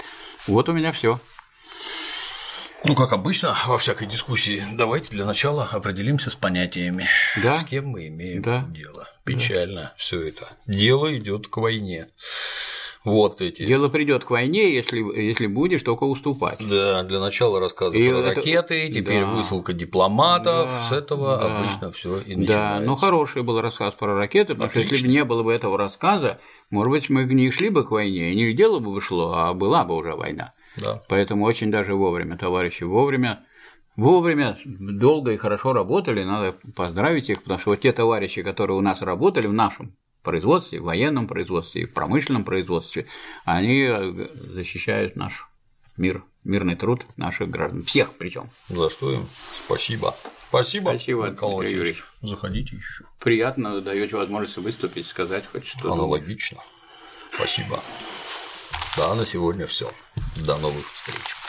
[SPEAKER 2] Вот у меня все.
[SPEAKER 1] Ну, как обычно, во всякой дискуссии, давайте для начала определимся с понятиями. Да. С кем мы имеем да. дело. Печально да. все это. Дело идет к войне. Вот эти.
[SPEAKER 2] Дело придет к войне, если, если будешь только уступать.
[SPEAKER 1] Да, для начала рассказы и про это... ракеты, теперь да. высылка дипломатов, да. с этого да. обычно все и начинается. Да,
[SPEAKER 2] но хороший был рассказ про ракеты, потому Отлично. что если бы не было бы этого рассказа, может быть, мы не шли бы к войне, не дело бы шло, а была бы уже война. Да. Поэтому очень даже вовремя, товарищи, вовремя вовремя, долго и хорошо работали, надо поздравить их, потому что вот те товарищи, которые у нас работали в нашем производстве, в военном производстве, в промышленном производстве, они э, защищают наш мир, мирный труд наших граждан, всех причем.
[SPEAKER 1] За что им спасибо. Спасибо,
[SPEAKER 2] Спасибо Николай Юрьевич.
[SPEAKER 1] Заходите еще.
[SPEAKER 2] Приятно, даете возможность выступить, сказать хоть что-то.
[SPEAKER 1] Аналогично. Спасибо. Да, на сегодня все. До новых встреч.